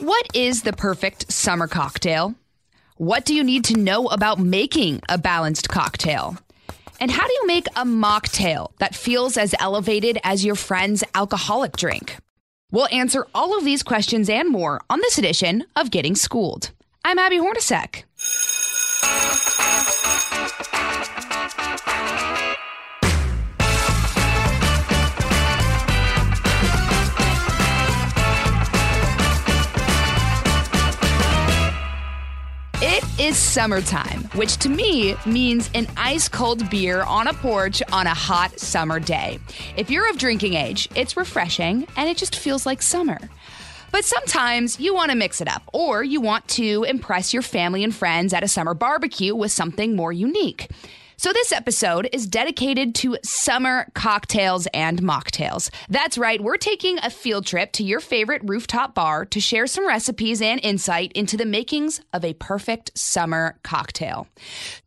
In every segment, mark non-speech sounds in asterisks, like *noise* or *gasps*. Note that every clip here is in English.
What is the perfect summer cocktail? What do you need to know about making a balanced cocktail? And how do you make a mocktail that feels as elevated as your friend's alcoholic drink? We'll answer all of these questions and more on this edition of Getting Schooled. I'm Abby Hornacek. Is summertime, which to me means an ice cold beer on a porch on a hot summer day. If you're of drinking age, it's refreshing and it just feels like summer. But sometimes you want to mix it up, or you want to impress your family and friends at a summer barbecue with something more unique. So, this episode is dedicated to summer cocktails and mocktails. That's right, we're taking a field trip to your favorite rooftop bar to share some recipes and insight into the makings of a perfect summer cocktail.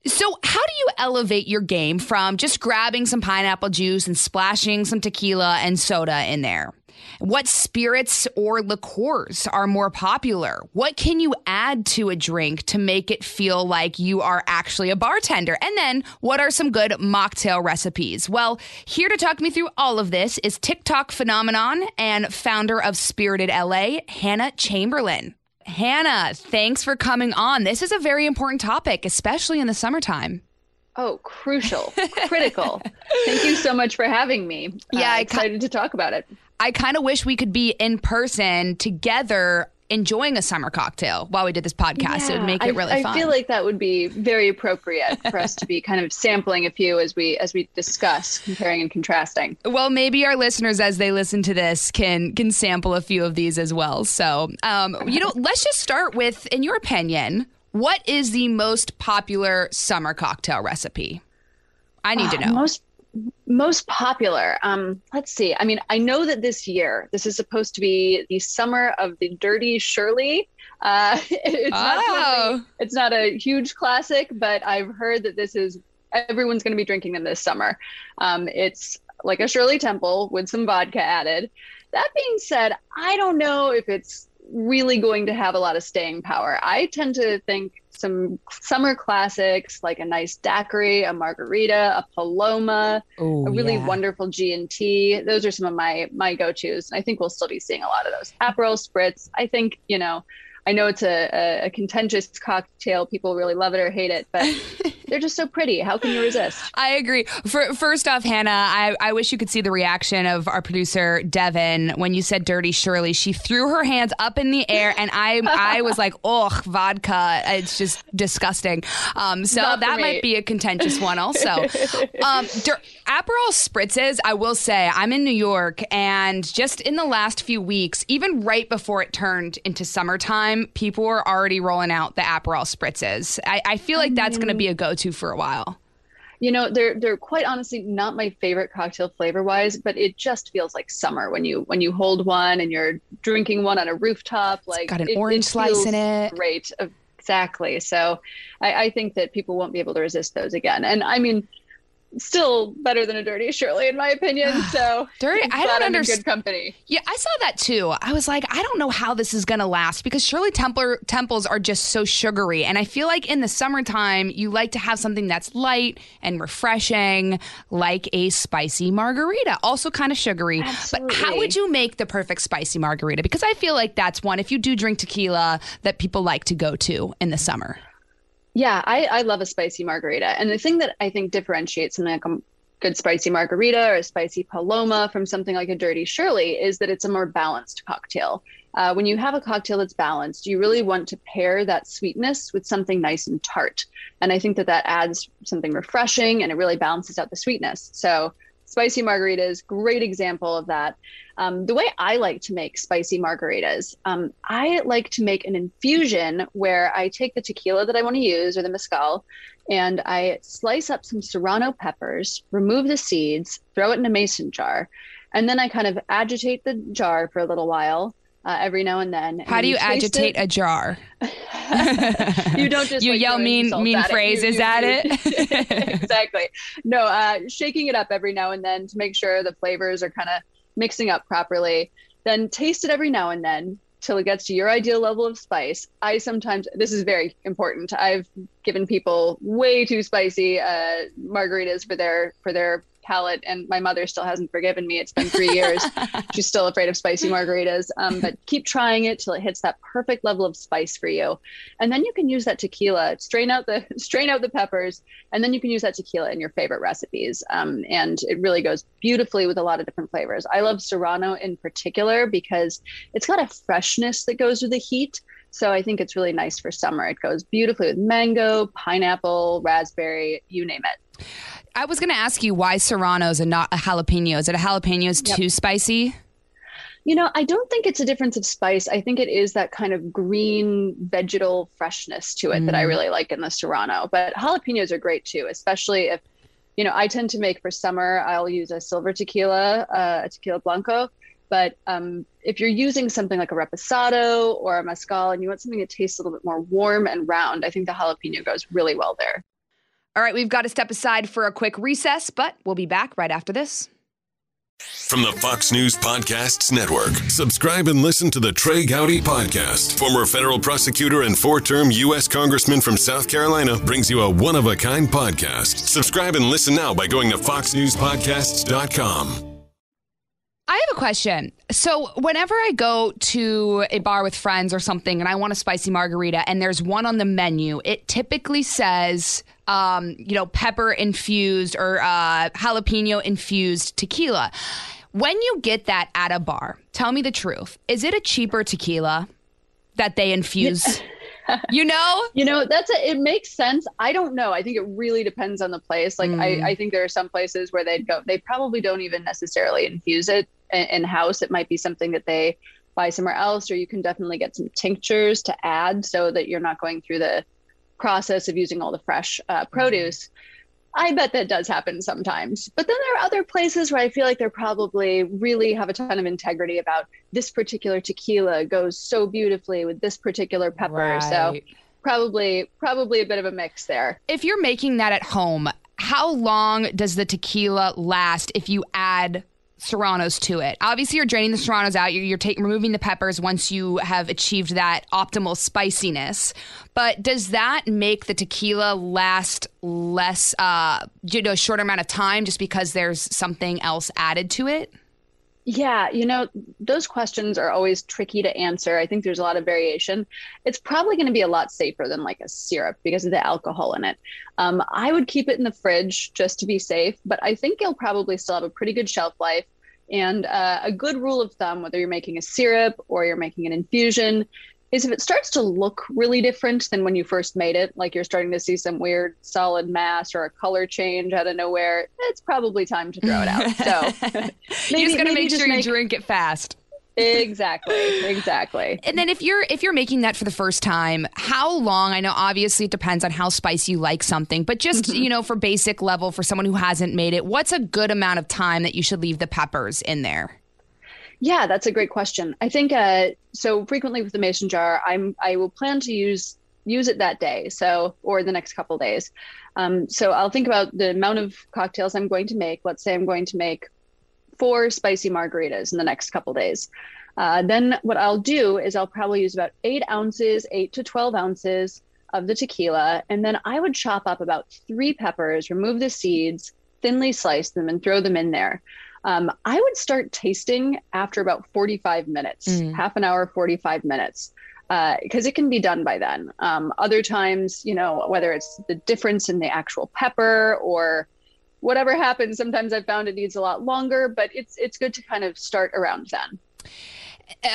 So, how do you elevate your game from just grabbing some pineapple juice and splashing some tequila and soda in there? What spirits or liqueurs are more popular? What can you add to a drink to make it feel like you are actually a bartender? And then, what are some good mocktail recipes? Well, here to talk me through all of this is TikTok phenomenon and founder of Spirited LA, Hannah Chamberlain. Hannah, thanks for coming on. This is a very important topic, especially in the summertime. Oh, crucial, critical. Thank you so much for having me. *laughs* Yeah, uh, excited to talk about it. I kind of wish we could be in person together enjoying a summer cocktail while we did this podcast. Yeah, it would make it really I, fun. I feel like that would be very appropriate for us to be kind of sampling a few as we as we discuss comparing and contrasting. Well, maybe our listeners as they listen to this can can sample a few of these as well. So, um, you know, let's just start with in your opinion, what is the most popular summer cocktail recipe? I need to know. Most most popular um let's see. I mean i know that this year this is supposed to be the summer of the dirty shirley. Uh *laughs* it's oh. not it's not a huge classic but i've heard that this is everyone's going to be drinking them this summer. Um it's like a shirley temple with some vodka added. That being said i don't know if it's really going to have a lot of staying power. I tend to think some summer classics like a nice daiquiri, a margarita, a paloma, Ooh, a really yeah. wonderful G and T. Those are some of my my go tos. and I think we'll still be seeing a lot of those. Aperol spritz. I think you know I know it's a, a, a, contentious cocktail. People really love it or hate it, but *laughs* they're just so pretty. How can you resist? I agree. For, first off, Hannah, I, I wish you could see the reaction of our producer Devin when you said "Dirty Shirley." She threw her hands up in the air, and I I was like, "Oh, vodka! It's just disgusting." Um, so Not that might be a contentious one, also. *laughs* um, Aperol spritzes. I will say, I'm in New York, and just in the last few weeks, even right before it turned into summertime people were already rolling out the Aperol spritzes. I, I feel like that's going to be a go-to for a while. You know, they're they're quite honestly not my favorite cocktail flavor wise, but it just feels like summer when you when you hold one and you're drinking one on a rooftop. Like it's got an it, orange it slice in it. Great, exactly. So I, I think that people won't be able to resist those again. And I mean, still better than a dirty Shirley in my opinion. *sighs* So dirty, I don't understand. Good company. Yeah, I saw that too. I was like, I don't know how this is gonna last because Shirley Templar temples are just so sugary, and I feel like in the summertime you like to have something that's light and refreshing, like a spicy margarita, also kind of sugary. Absolutely. But how would you make the perfect spicy margarita? Because I feel like that's one if you do drink tequila that people like to go to in the summer. Yeah, I, I love a spicy margarita. And the thing that I think differentiates something like a good spicy margarita or a spicy paloma from something like a dirty Shirley is that it's a more balanced cocktail. Uh, when you have a cocktail that's balanced, you really want to pair that sweetness with something nice and tart. And I think that that adds something refreshing and it really balances out the sweetness. So spicy margaritas, great example of that. Um, the way I like to make spicy margaritas, um, I like to make an infusion where I take the tequila that I want to use or the mezcal, and I slice up some serrano peppers, remove the seeds, throw it in a mason jar, and then I kind of agitate the jar for a little while. Uh, every now and then. How do you agitate it. a jar? *laughs* you don't just you like, yell mean mean phrases you, at you, it. *laughs* exactly. No, uh, shaking it up every now and then to make sure the flavors are kind of mixing up properly. Then taste it every now and then till it gets to your ideal level of spice. I sometimes this is very important. I've given people way too spicy uh, margaritas for their for their palate and my mother still hasn't forgiven me. It's been three years. *laughs* She's still afraid of spicy margaritas. Um, but keep trying it till it hits that perfect level of spice for you. And then you can use that tequila. Strain out the *laughs* strain out the peppers and then you can use that tequila in your favorite recipes. Um, and it really goes beautifully with a lot of different flavors. I love serrano in particular because it's got a freshness that goes with the heat. So I think it's really nice for summer. It goes beautifully with mango, pineapple, raspberry, you name it. I was going to ask you why serranos and not a jalapeno. Is it a jalapeno is yep. too spicy? You know, I don't think it's a difference of spice. I think it is that kind of green vegetal freshness to it mm. that I mm. really like in the serrano. But jalapenos are great too, especially if, you know, I tend to make for summer, I'll use a silver tequila, uh, a tequila blanco. But um, if you're using something like a reposado or a mezcal and you want something that tastes a little bit more warm and round, I think the jalapeno goes really well there. All right, we've got to step aside for a quick recess, but we'll be back right after this. From the Fox News Podcasts Network, subscribe and listen to the Trey Gowdy Podcast. Former federal prosecutor and four term U.S. Congressman from South Carolina brings you a one of a kind podcast. Subscribe and listen now by going to FoxNewsPodcasts.com. I have a question. So, whenever I go to a bar with friends or something and I want a spicy margarita and there's one on the menu, it typically says, um, you know, pepper infused or uh, jalapeno infused tequila. When you get that at a bar, tell me the truth. Is it a cheaper tequila that they infuse? *laughs* you know you know that's a, it makes sense i don't know i think it really depends on the place like mm. I, I think there are some places where they'd go they probably don't even necessarily infuse it in house it might be something that they buy somewhere else or you can definitely get some tinctures to add so that you're not going through the process of using all the fresh uh, produce I bet that does happen sometimes. But then there are other places where I feel like they're probably really have a ton of integrity about this particular tequila goes so beautifully with this particular pepper. Right. So probably probably a bit of a mix there. If you're making that at home, how long does the tequila last if you add serranos to it. Obviously, you're draining the serranos out. You're, you're removing the peppers once you have achieved that optimal spiciness. But does that make the tequila last less, uh, you know, a shorter amount of time just because there's something else added to it? Yeah, you know, those questions are always tricky to answer. I think there's a lot of variation. It's probably going to be a lot safer than like a syrup because of the alcohol in it. Um, I would keep it in the fridge just to be safe, but I think you'll probably still have a pretty good shelf life. And uh, a good rule of thumb, whether you're making a syrup or you're making an infusion, is if it starts to look really different than when you first made it, like you're starting to see some weird solid mass or a color change out of nowhere, it's probably time to throw it out. *laughs* So *laughs* maybe, you're just gonna make sure you make... drink it fast exactly exactly and then if you're if you're making that for the first time how long i know obviously it depends on how spicy you like something but just mm-hmm. you know for basic level for someone who hasn't made it what's a good amount of time that you should leave the peppers in there yeah that's a great question i think uh, so frequently with the mason jar i'm i will plan to use use it that day so or the next couple days um, so i'll think about the amount of cocktails i'm going to make let's say i'm going to make four spicy margaritas in the next couple days. Uh, then what I'll do is I'll probably use about eight ounces, eight to 12 ounces of the tequila. And then I would chop up about three peppers, remove the seeds, thinly slice them, and throw them in there. Um, I would start tasting after about 45 minutes, mm. half an hour, 45 minutes, because uh, it can be done by then. Um, other times, you know, whether it's the difference in the actual pepper or whatever happens, sometimes I've found it needs a lot longer, but it's it's good to kind of start around then.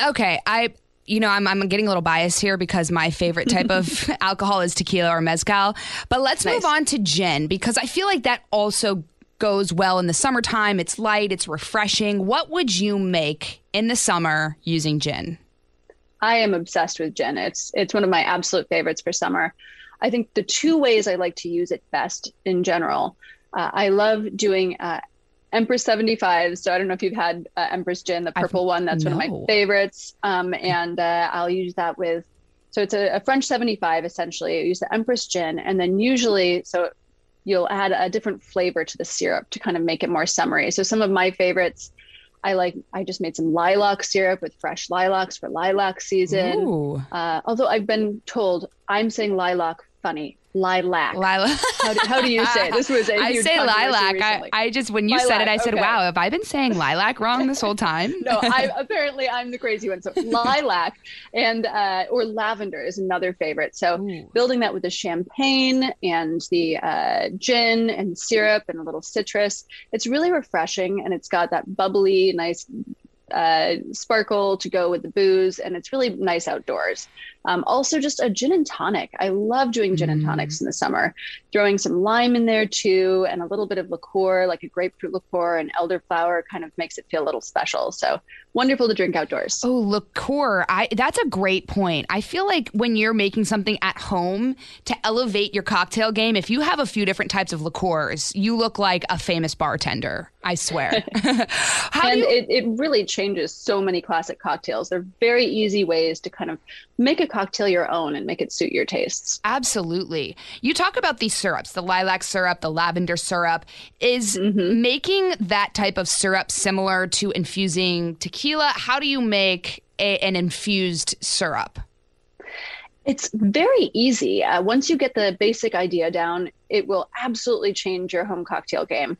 Okay, I you know, I'm, I'm getting a little biased here because my favorite *laughs* type of alcohol is tequila or mezcal. But let's nice. move on to gin because I feel like that also goes well in the summertime. It's light, it's refreshing. What would you make in the summer using gin? I am obsessed with gin. It's it's one of my absolute favorites for summer. I think the two ways I like to use it best in general, uh, I love doing uh, Empress 75. So I don't know if you've had uh, Empress gin, the purple I've, one. That's no. one of my favorites. Um, and uh, I'll use that with, so it's a, a, French 75 essentially. I use the Empress gin. And then usually, so you'll add a different flavor to the syrup to kind of make it more summery. So some of my favorites, I like, I just made some lilac syrup with fresh lilacs for lilac season. Uh, although I've been told I'm saying lilac funny lilac. Lilac. How do, how do you say it? This was a *laughs* I say lilac. I, I, just when you lilac, said it, I said, okay. "Wow, have I been saying lilac wrong this whole time?" no, *laughs* I apparently I'm the crazy one. So lilac and uh, or lavender is another favorite. So Ooh. building that with the champagne and the uh, gin and syrup and a little citrus, it's really refreshing and it's got that bubbly, nice uh, sparkle to go with the booze, and it's really nice outdoors. Um, also, just a gin and tonic. I love doing gin mm. and tonics in the summer, throwing some lime in there too, and a little bit of liqueur, like a grapefruit liqueur and elderflower, kind of makes it feel a little special. So wonderful to drink outdoors. Oh, liqueur. I that's a great point. I feel like when you're making something at home to elevate your cocktail game, if you have a few different types of liqueurs, you look like a famous bartender. I swear. *laughs* *laughs* and you- it, it really changes so many classic cocktails. They're very easy ways to kind of make a cocktail your own and make it suit your tastes. Absolutely. You talk about these syrups, the lilac syrup, the lavender syrup. Is mm-hmm. making that type of syrup similar to infusing tequila? How do you make a, an infused syrup? It's very easy. Uh, once you get the basic idea down, it will absolutely change your home cocktail game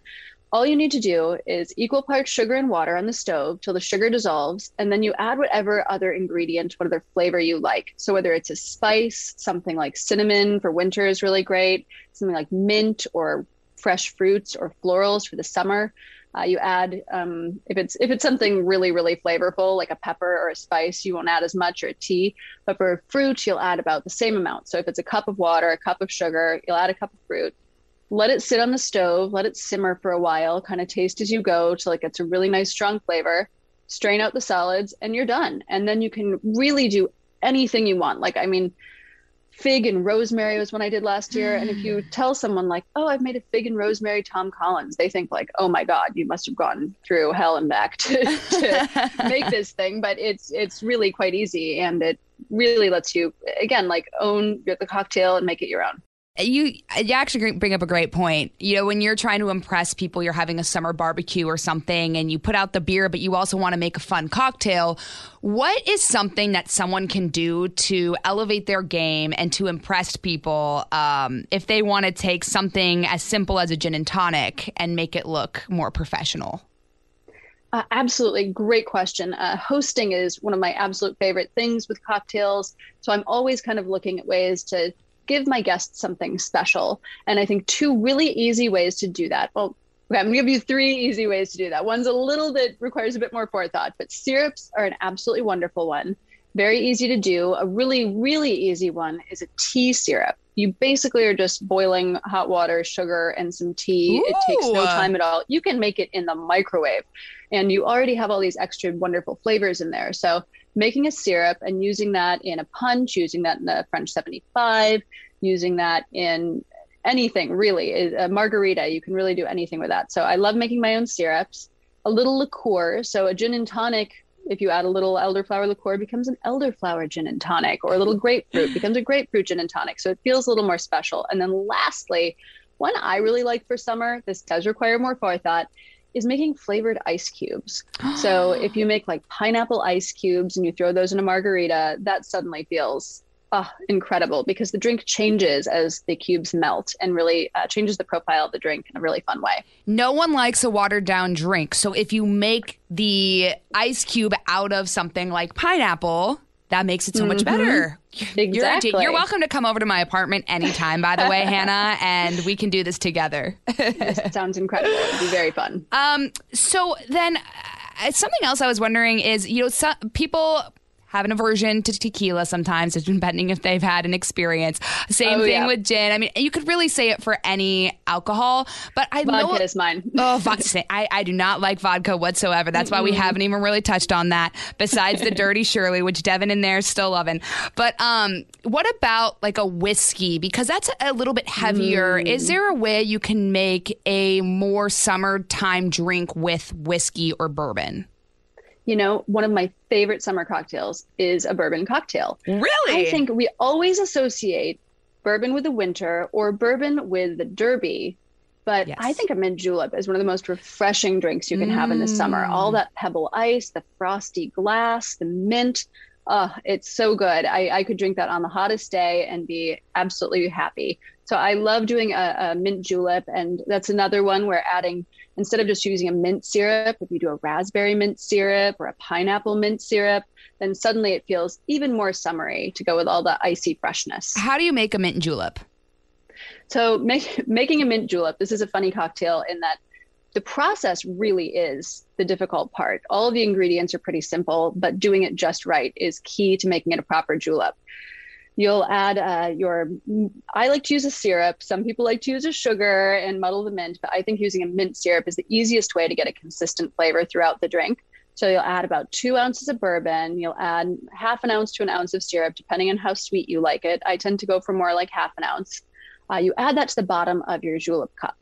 all you need to do is equal parts sugar and water on the stove till the sugar dissolves, and then you add whatever other ingredient, whatever flavor you like. So whether it's a spice, something like cinnamon for winter is really great, something like mint or fresh fruits or florals for the summer. Uh, you add um, if it's if it's something really really flavorful like a pepper or a spice, you won't add as much or a tea. But for fruit, you'll add about the same amount. So if it's a cup of water, a cup of sugar, you'll add a cup of fruit let it sit on the stove, let it simmer for a while, kind of taste as you go till it gets a really nice strong flavor. Strain out the solids and you're done. And then you can really do anything you want. Like, I mean, fig and rosemary was one I did last year. And if you mm. tell someone like, "Oh, I've made a fig and rosemary Tom Collins," they think like, "Oh my God, you must have gone through hell and back to, to *laughs* make this thing." But it's it's really quite easy, and it really lets you again like own the cocktail and make it your own you you actually bring up a great point. You know, when you're trying to impress people, you're having a summer barbecue or something, and you put out the beer, but you also want to make a fun cocktail. What is something that someone can do to elevate their game and to impress people um, if they want to take something as simple as a gin and tonic and make it look more professional? Uh, absolutely. Great question. Uh, hosting is one of my absolute favorite things with cocktails. So I'm always kind of looking at ways to give my guests something special. And I think two really easy ways to do that. Well, okay, I'm gonna give you three easy ways to do that. One's a little bit requires a bit more forethought, but syrups are an absolutely wonderful one. Very easy to do. A really, really easy one is a tea syrup. You basically are just boiling hot water, sugar, and some tea. Ooh. It takes no time at all. You can make it in the microwave, and you already have all these extra wonderful flavors in there. So making a syrup and using that in a punch, using that in the French 75, using that in anything really. A margarita, you can really do anything with that. So I love making my own syrups. A little liqueur, so a gin and tonic. If you add a little elderflower liqueur, becomes an elderflower gin and tonic, or a little grapefruit becomes a grapefruit gin and tonic. So it feels a little more special. And then lastly, one I really like for summer, this does require more forethought, is making flavored ice cubes. so *gasps* if you make like pineapple ice cubes and you throw those in a margarita, that suddenly feels oh, incredible because the drink changes as the cubes melt and really uh, changes the profile of the drink in a really fun way. No one likes a watered down drink. So if you make the ice cube out of something like pineapple, that makes it so much mm-hmm. better. Exactly. You're, you're, welcome to come over to my apartment anytime, by the way, *laughs* Hannah, and we can do this together. this *laughs* sounds incredible. It'd be very fun. Um, so then, uh, something else I was wondering is, you know, some people have an aversion to tequila sometimes, it's depending if they've had an experience. Same oh, thing yeah. with gin. I mean, you could really say it for any alcohol, but I vodka know is mine. *laughs* oh, vodka! I, I do not like vodka whatsoever. That's why we haven't even really touched on that. Besides the Dirty Shirley, which Devin in there is still loving. But um, what about like a whiskey? Because that's a little bit heavier. Mm. Is there a way you can make a more summertime drink with whiskey or bourbon? You know, one of my favorite summer cocktails is a bourbon cocktail. Really? I think we always associate bourbon with the winter or bourbon with the derby. But yes. I think a mint julep is one of the most refreshing drinks you can mm. have in the summer. All that pebble ice, the frosty glass, the mint. Oh, it's so good. I, I could drink that on the hottest day and be absolutely happy. So I love doing a, a mint julep. And that's another one where adding instead of just using a mint syrup, if you do a raspberry mint syrup or a pineapple mint syrup, then suddenly it feels even more summery to go with all the icy freshness. How do you make a mint julep? So, make, *laughs* making a mint julep, this is a funny cocktail in that the process really is the difficult part. All of the ingredients are pretty simple, but doing it just right is key to making it a proper julep. You'll add uh, your, I like to use a syrup. Some people like to use a sugar and muddle the mint, but I think using a mint syrup is the easiest way to get a consistent flavor throughout the drink. So you'll add about two ounces of bourbon. You'll add half an ounce to an ounce of syrup, depending on how sweet you like it. I tend to go for more like half an ounce. Uh, you add that to the bottom of your julep cup.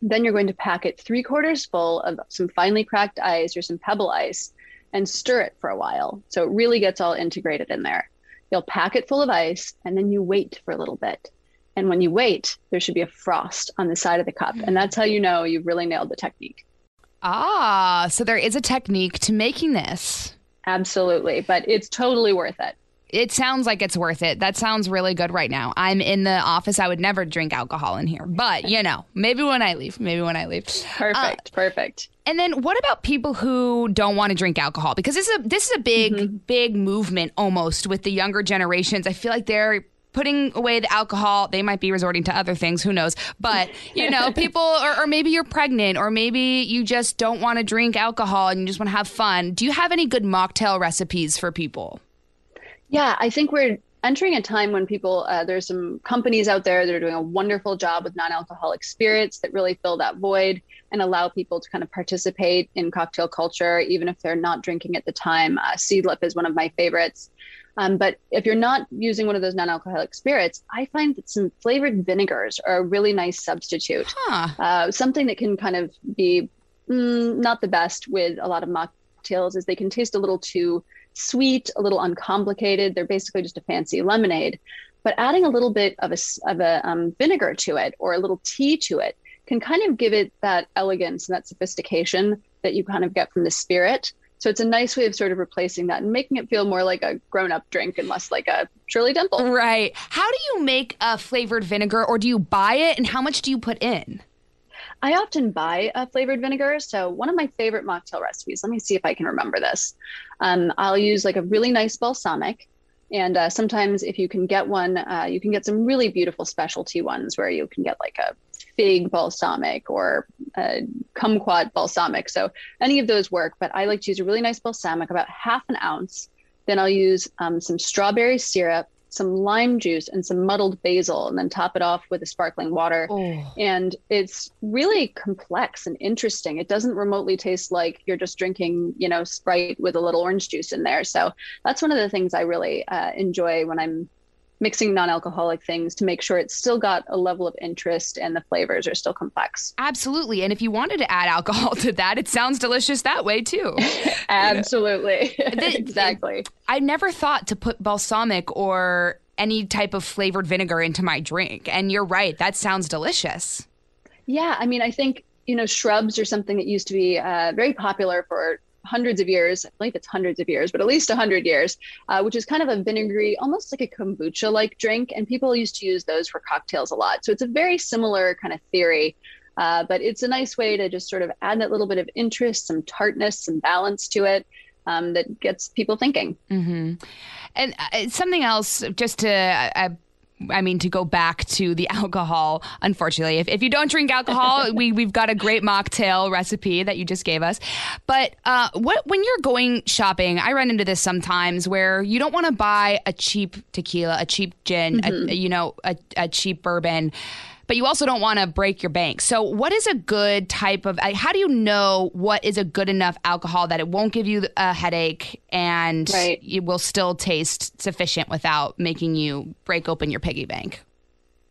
Then you're going to pack it three quarters full of some finely cracked ice or some pebble ice and stir it for a while. So it really gets all integrated in there. You'll pack it full of ice and then you wait for a little bit. And when you wait, there should be a frost on the side of the cup. And that's how you know you've really nailed the technique. Ah, so there is a technique to making this. Absolutely. But it's totally worth it it sounds like it's worth it. That sounds really good right now. I'm in the office. I would never drink alcohol in here, but you know, maybe when I leave, maybe when I leave. Perfect. Uh, perfect. And then what about people who don't want to drink alcohol? Because this is a this is a big mm-hmm. big movement almost with the younger generations. I feel like they're putting away the alcohol. They might be resorting to other things. Who knows? But, you know, *laughs* people, or, or, maybe you're pregnant, or maybe you just don't want to drink alcohol and you just want to have fun. Do you have any good mocktail recipes for people? Yeah, I think we're entering a time when people, uh, there's some companies out there that are doing a wonderful job with non alcoholic spirits that really fill that void and allow people to kind of participate in cocktail culture, even if they're not drinking at the time. Uh, Seedlip is one of my favorites. Um, but if you're not using one of those non alcoholic spirits, I find that some flavored vinegars are a really nice substitute. Huh. Uh, something that can kind of be mm, not the best with a lot of mocktails is they can taste a little too sweet, a little uncomplicated. They're basically just a fancy lemonade. But adding a little bit of a, of a um, vinegar to it or a little tea to it can kind of give it that elegance and that sophistication that you kind of get from the spirit. So it's a nice way of sort of replacing that and making it feel more like a grown up drink and less like a Shirley Temple. Right. How do you make a flavored vinegar or do you buy it and how much do you put in? I often buy a flavored vinegar. So one of my favorite mocktail recipes, let me see if I can remember this. Um, I'll use like a really nice balsamic. And uh, sometimes if you can get one, uh, you can get some really beautiful specialty ones where you can get like a fig balsamic or a kumquat balsamic. So any of those work, but I like to use a really nice balsamic, about half an ounce. Then I'll use um, some strawberry syrup, some lime juice and some muddled basil and then top it off with a sparkling water. Oh. And it's really complex and interesting. It doesn't remotely taste like you're just drinking, you know, Sprite with a little orange juice in there. So that's one of the things I really uh, enjoy when I'm mixing non-alcoholic things to make sure it's still got a level of interest and the flavors are still complex. Absolutely. And if you wanted to add alcohol *laughs* to that, it sounds delicious that way too. *laughs* Absolutely. *laughs* exactly. I never thought to put balsamic or any type of flavored vinegar into my drink. And you're right, that sounds delicious. Yeah, I mean, I think you know shrubs are something that used to be uh, very popular for hundreds of years. I believe it's hundreds of years, but at least 100 years, uh, which is kind of a vinegary, almost like a kombucha like drink. And people used to use those for cocktails a lot. So it's a very similar kind of theory. Uh, but it's a nice way to just sort of add that little bit of interest, some tartness, some balance to it. Um, that gets people thinking. Mm-hmm. And uh, something else, just to uh, mean, to go back to the *laughs* alcohol, unfortunately, if, if you don't drink alcohol, *laughs* we, we've got a great mocktail recipe that you just gave us. But uh, what when you're going shopping, I run into this sometimes where you don't want to buy a cheap tequila, a cheap gin, mm-hmm. a, you know, a, a cheap bourbon but you also don't want to break your bank. So, what is a good type of? How do you know what is a good enough alcohol that it won't give you a headache and right. it will still taste sufficient without making you break open your piggy bank?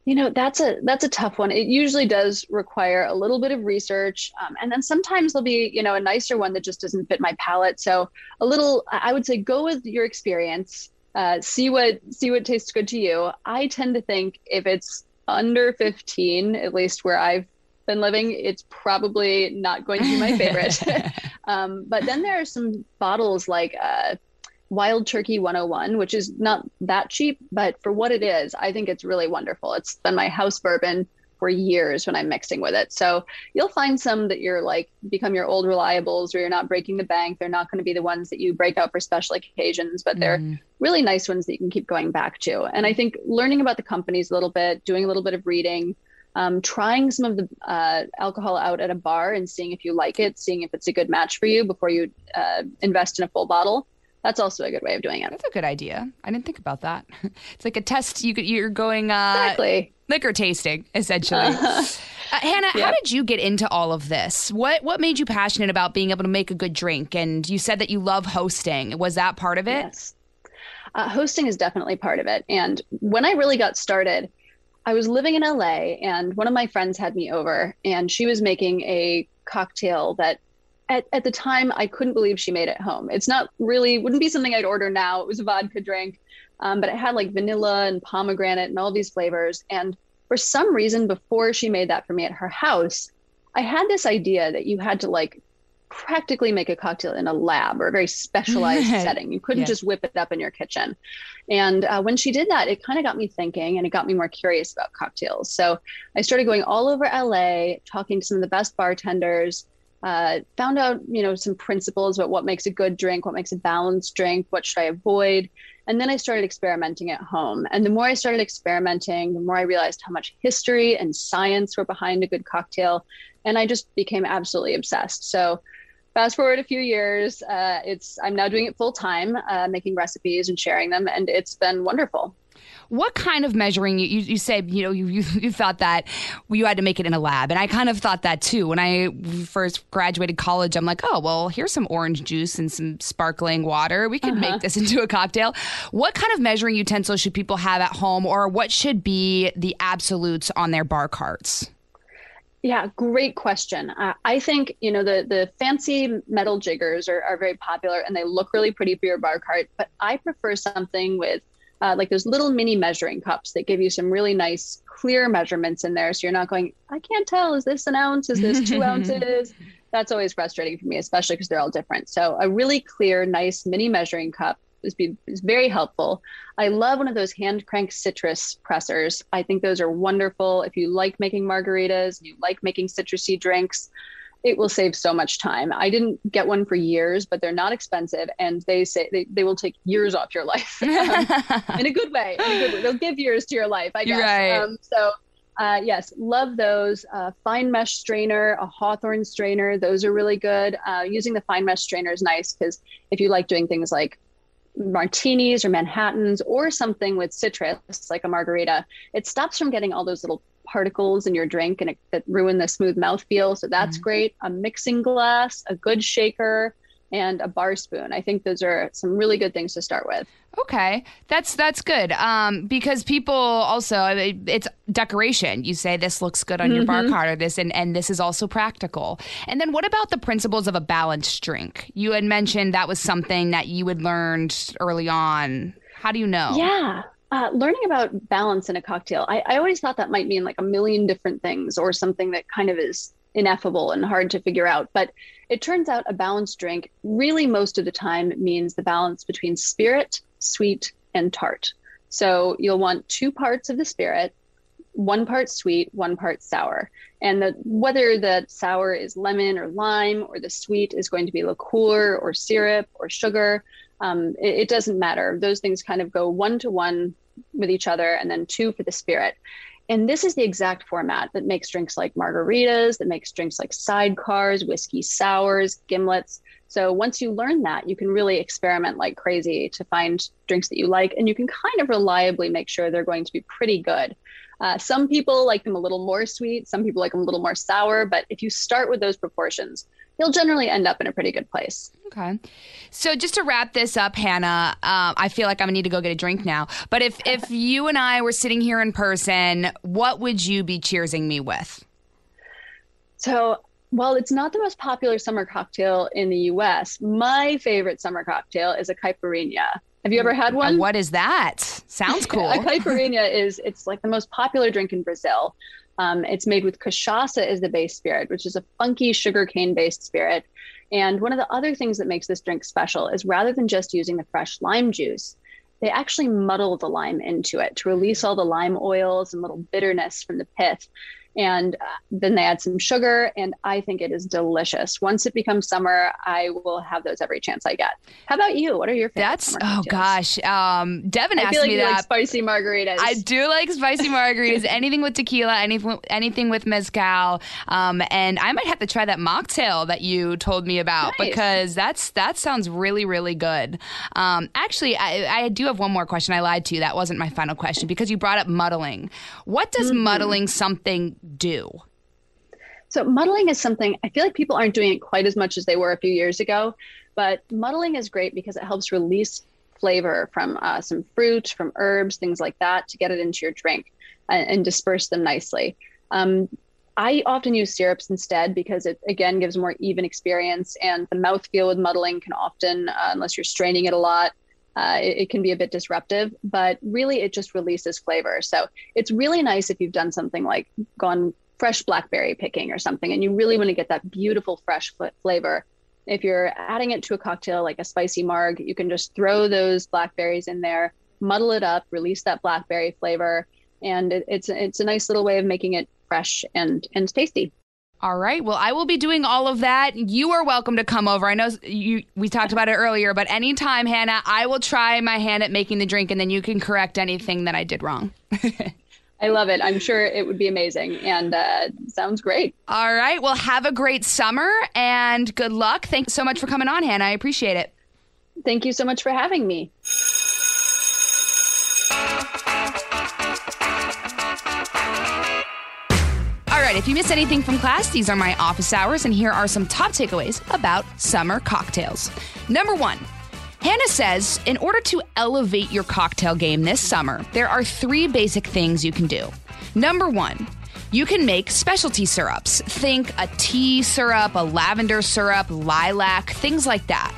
You know, that's a that's a tough one. It usually does require a little bit of research, um, and then sometimes there'll be you know a nicer one that just doesn't fit my palate. So a little, I would say, go with your experience. Uh, see what see what tastes good to you. I tend to think if it's under 15, at least where I've been living, it's probably not going to be my favorite. *laughs* *laughs* um, but then there are some bottles like uh, Wild Turkey 101, which is not that cheap, but for what it is, I think it's really wonderful. It's been my house bourbon for years when I'm mixing with it. So you'll find some that you're like become your old reliables or you're not breaking the bank. They're not going to be the ones that you break out for special occasions, but they're mm. really nice ones that you can keep going back to. And I think learning about the companies a little bit, doing a little bit of reading, um, trying some of the uh, alcohol out at a bar and seeing if you like it, seeing if it's a good match for you before you uh, invest in a full bottle that's also a good way of doing it. That's a good idea. I didn't think about that. *laughs* It's like a test. You could, you're going uh, exactly liquor tasting, essentially. *laughs* Uh, Hannah, how did you get into all of this? What what made you passionate about being able to make a good drink? And you said that you love hosting. Was that part of it? Yes. Uh, hosting is definitely part of it. And when I really got started, I was living in LA and one of my friends had me over and she was making a cocktail that at, at the time I couldn't believe she made it home. It's not really wouldn't be something I'd order now. It was a vodka drink. Um, but it had like vanilla and pomegranate and all these flavors. And for some reason, before she made that for me at her house, I had this idea that you had to like practically make a cocktail in a lab or a very specialized *laughs* setting. You couldn't yeah. just whip it up in your kitchen. And uh, when she did that, it kind of got me thinking and it got me more curious about cocktails. So I started going all over LA, talking to some of the best bartenders. Uh, found out, you know, some principles about what makes a good drink, what makes a balanced drink, what should I avoid, and then I started experimenting at home. And the more I started experimenting, the more I realized how much history and science were behind a good cocktail. And I just became absolutely obsessed. So fast forward a few years, uh, it's I'm now doing it full time, uh, making recipes and sharing them, and it's been wonderful. What kind of measuring you, you, said, you know, you, you, you thought that you had to make it in a lab. And I kind of thought that too. When I first graduated college, I'm like, oh, well, here's some orange juice and some sparkling water. We could uh-huh. make this *laughs* into a cocktail. What kind of measuring utensils should people have at home or what should be the absolutes on their bar carts? Yeah, great question. Uh, I think you know the the fancy metal jiggers are, are very popular and they look really pretty for your bar cart, but I prefer something with uh, like those little mini measuring cups that give you some really nice clear measurements in there. So you're not going i can't tell is this an ounce? Is this two ounces? *laughs* That's always frustrating for me especially because they're all different. So a really clear nice mini measuring cup is, be, is very helpful. I love one of those hand crank citrus pressers. I think those are wonderful. If you like making margaritas you like making citrusy drinks it will save so much time. I didn't get one for years, but they're not expensive and they say they, they will take years off your life *laughs* um, *laughs* in a good way. In a good way. They'll give years to your life, I guess. Right. Um, so uh, yes, love those. Uh, fine mesh strainer, a Hawthorne strainer, those are really good. Uh, using the fine mesh strainer is nice because if you like doing things like martinis or Manhattans or something with citrus, like a margarita, it stops from getting all those little particles in your drink and it, that ruin the smooth mouth feel. So that's mm-hmm. great. A mixing glass, a good shaker, and a bar spoon. I think those are some really good things to start with. Okay, that's that's good. Um, because people also it's decoration. You say this looks good on mm-hmm. your bar card or this, and and this is also practical. And then what about the principles of a balanced drink? You had mentioned that was something that you had learned early on. How do you know? Yeah. Uh, learning about balance in a cocktail, I, I always thought that might mean like a million different things or something that kind of is ineffable and hard to figure out. But it turns out a balanced drink really most of the time means the balance between spirit, sweet, and tart. So you'll want two parts of the spirit, one part sweet, one part sour. And the, whether the sour is lemon or lime, or the sweet is going to be liqueur or syrup or sugar, um, it, it, doesn't matter. Those things kind of go one to one with each other, and then two for the spirit. And this is the exact format that makes drinks like margaritas, that makes drinks like sidecars, whiskey sours, gimlets. So once you learn that, you can really experiment like crazy to find drinks that you like, and you can kind of reliably make sure they're going to be pretty good. Uh, some people like them a little more sweet, some people like them a little more sour, but if you start with those proportions, you'll generally end up in a pretty good place. Okay. So just to wrap this up, Hannah, um, I feel like I'm gonna need to go get a drink now. But if *laughs* if you and I were sitting here in person, what would you be cheersing me with? So while it's not the most popular summer cocktail in the US, my favorite summer cocktail is a caipirinha. Have you ever had one? What is that? Sounds *laughs* cool. a caipirinha is it's like the most popular drink in Brazil. Um, it's made with cachaça as the base spirit, which is a funky sugarcane based spirit. And one of the other things that makes this drink special is rather than just using the fresh lime juice, they actually muddle the lime into it to release all the lime oils and little bitterness from the pith and uh, then they add some sugar and i think it is delicious. Once it becomes summer i will have those every chance i get. How about you? What are your favorite that's oh gosh. Um devin asked like me that like spicy margaritas. I do like spicy margaritas. *laughs* Anything with tequila anything anything with mezcal um and i might have to try that mocktail that you told me about nice. because that's that sounds really really good. Um actually I, I do have one more question. I lied to you. That wasn't my final question because you brought up muddling. What does mm-hmm. muddling something do? So, muddling is something I feel like people aren't doing it quite as much as they were a few years ago, but muddling is great because it helps release flavor from uh, some fruit, from herbs, things like that to get it into your drink and, and disperse them nicely. Um, I often use syrups instead because it again gives a more even experience, and the mouthfeel with muddling can often, uh, unless you're straining it a lot, uh, it, it, can be a bit disruptive, but really it just releases flavor. So it's really nice if you've done something like gone fresh blackberry picking or something, and you really want to get that beautiful fresh flavor. If you're adding it to a cocktail like a spicy marg, you can just throw those blackberries in there, muddle it up, release that blackberry flavor, and it, it's it's a nice little way of making it fresh and and tasty. All right. Well, I will be doing all of that. You are welcome to come over. I know you we talked about it earlier, but anytime, Hannah, I will try my hand at making the drink and then you can correct anything that I did wrong. *laughs* I love it. I'm sure it would be amazing and uh, sounds great. All right. Well, have a great summer and good luck. Thanks so much for coming on, Hannah. I appreciate it. Thank you so much for having me. Right, if you miss anything from class, these are my office hours, and here are some top takeaways about summer cocktails. Number one, Hannah says in order to elevate your cocktail game this summer, there are three basic things you can do. Number one, you can make specialty syrups. Think a tea syrup, a lavender syrup, lilac, things like that.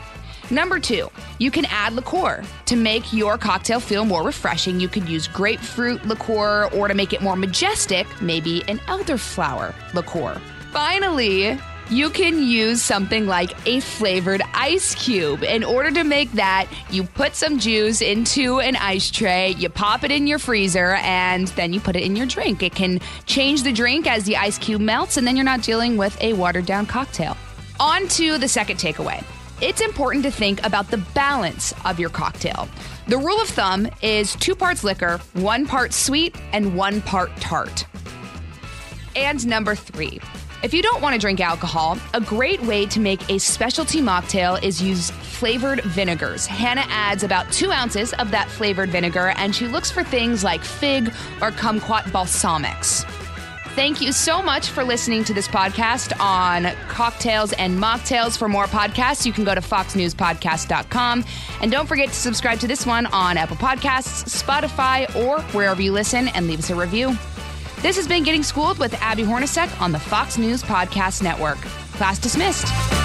Number two, you can add liqueur. To make your cocktail feel more refreshing, you could use grapefruit liqueur, or to make it more majestic, maybe an elderflower liqueur. Finally, you can use something like a flavored ice cube. In order to make that, you put some juice into an ice tray, you pop it in your freezer, and then you put it in your drink. It can change the drink as the ice cube melts, and then you're not dealing with a watered down cocktail. On to the second takeaway it's important to think about the balance of your cocktail. The rule of thumb is two parts liquor, one part sweet, and one part tart. And number three, if you don't want to drink alcohol, a great way to make a specialty mocktail is use flavored vinegars. Hannah adds about two ounces of that flavored vinegar, and she looks for things like fig or kumquat balsamics. Thank you so much for listening to this podcast on cocktails and mocktails. For more podcasts, you can go to foxnewspodcast.com. And don't forget to subscribe to this one on Apple Podcasts, Spotify, or wherever you listen and leave us a review. This has been Getting Schooled with Abby Hornacek on the Fox News Podcast Network. Class dismissed.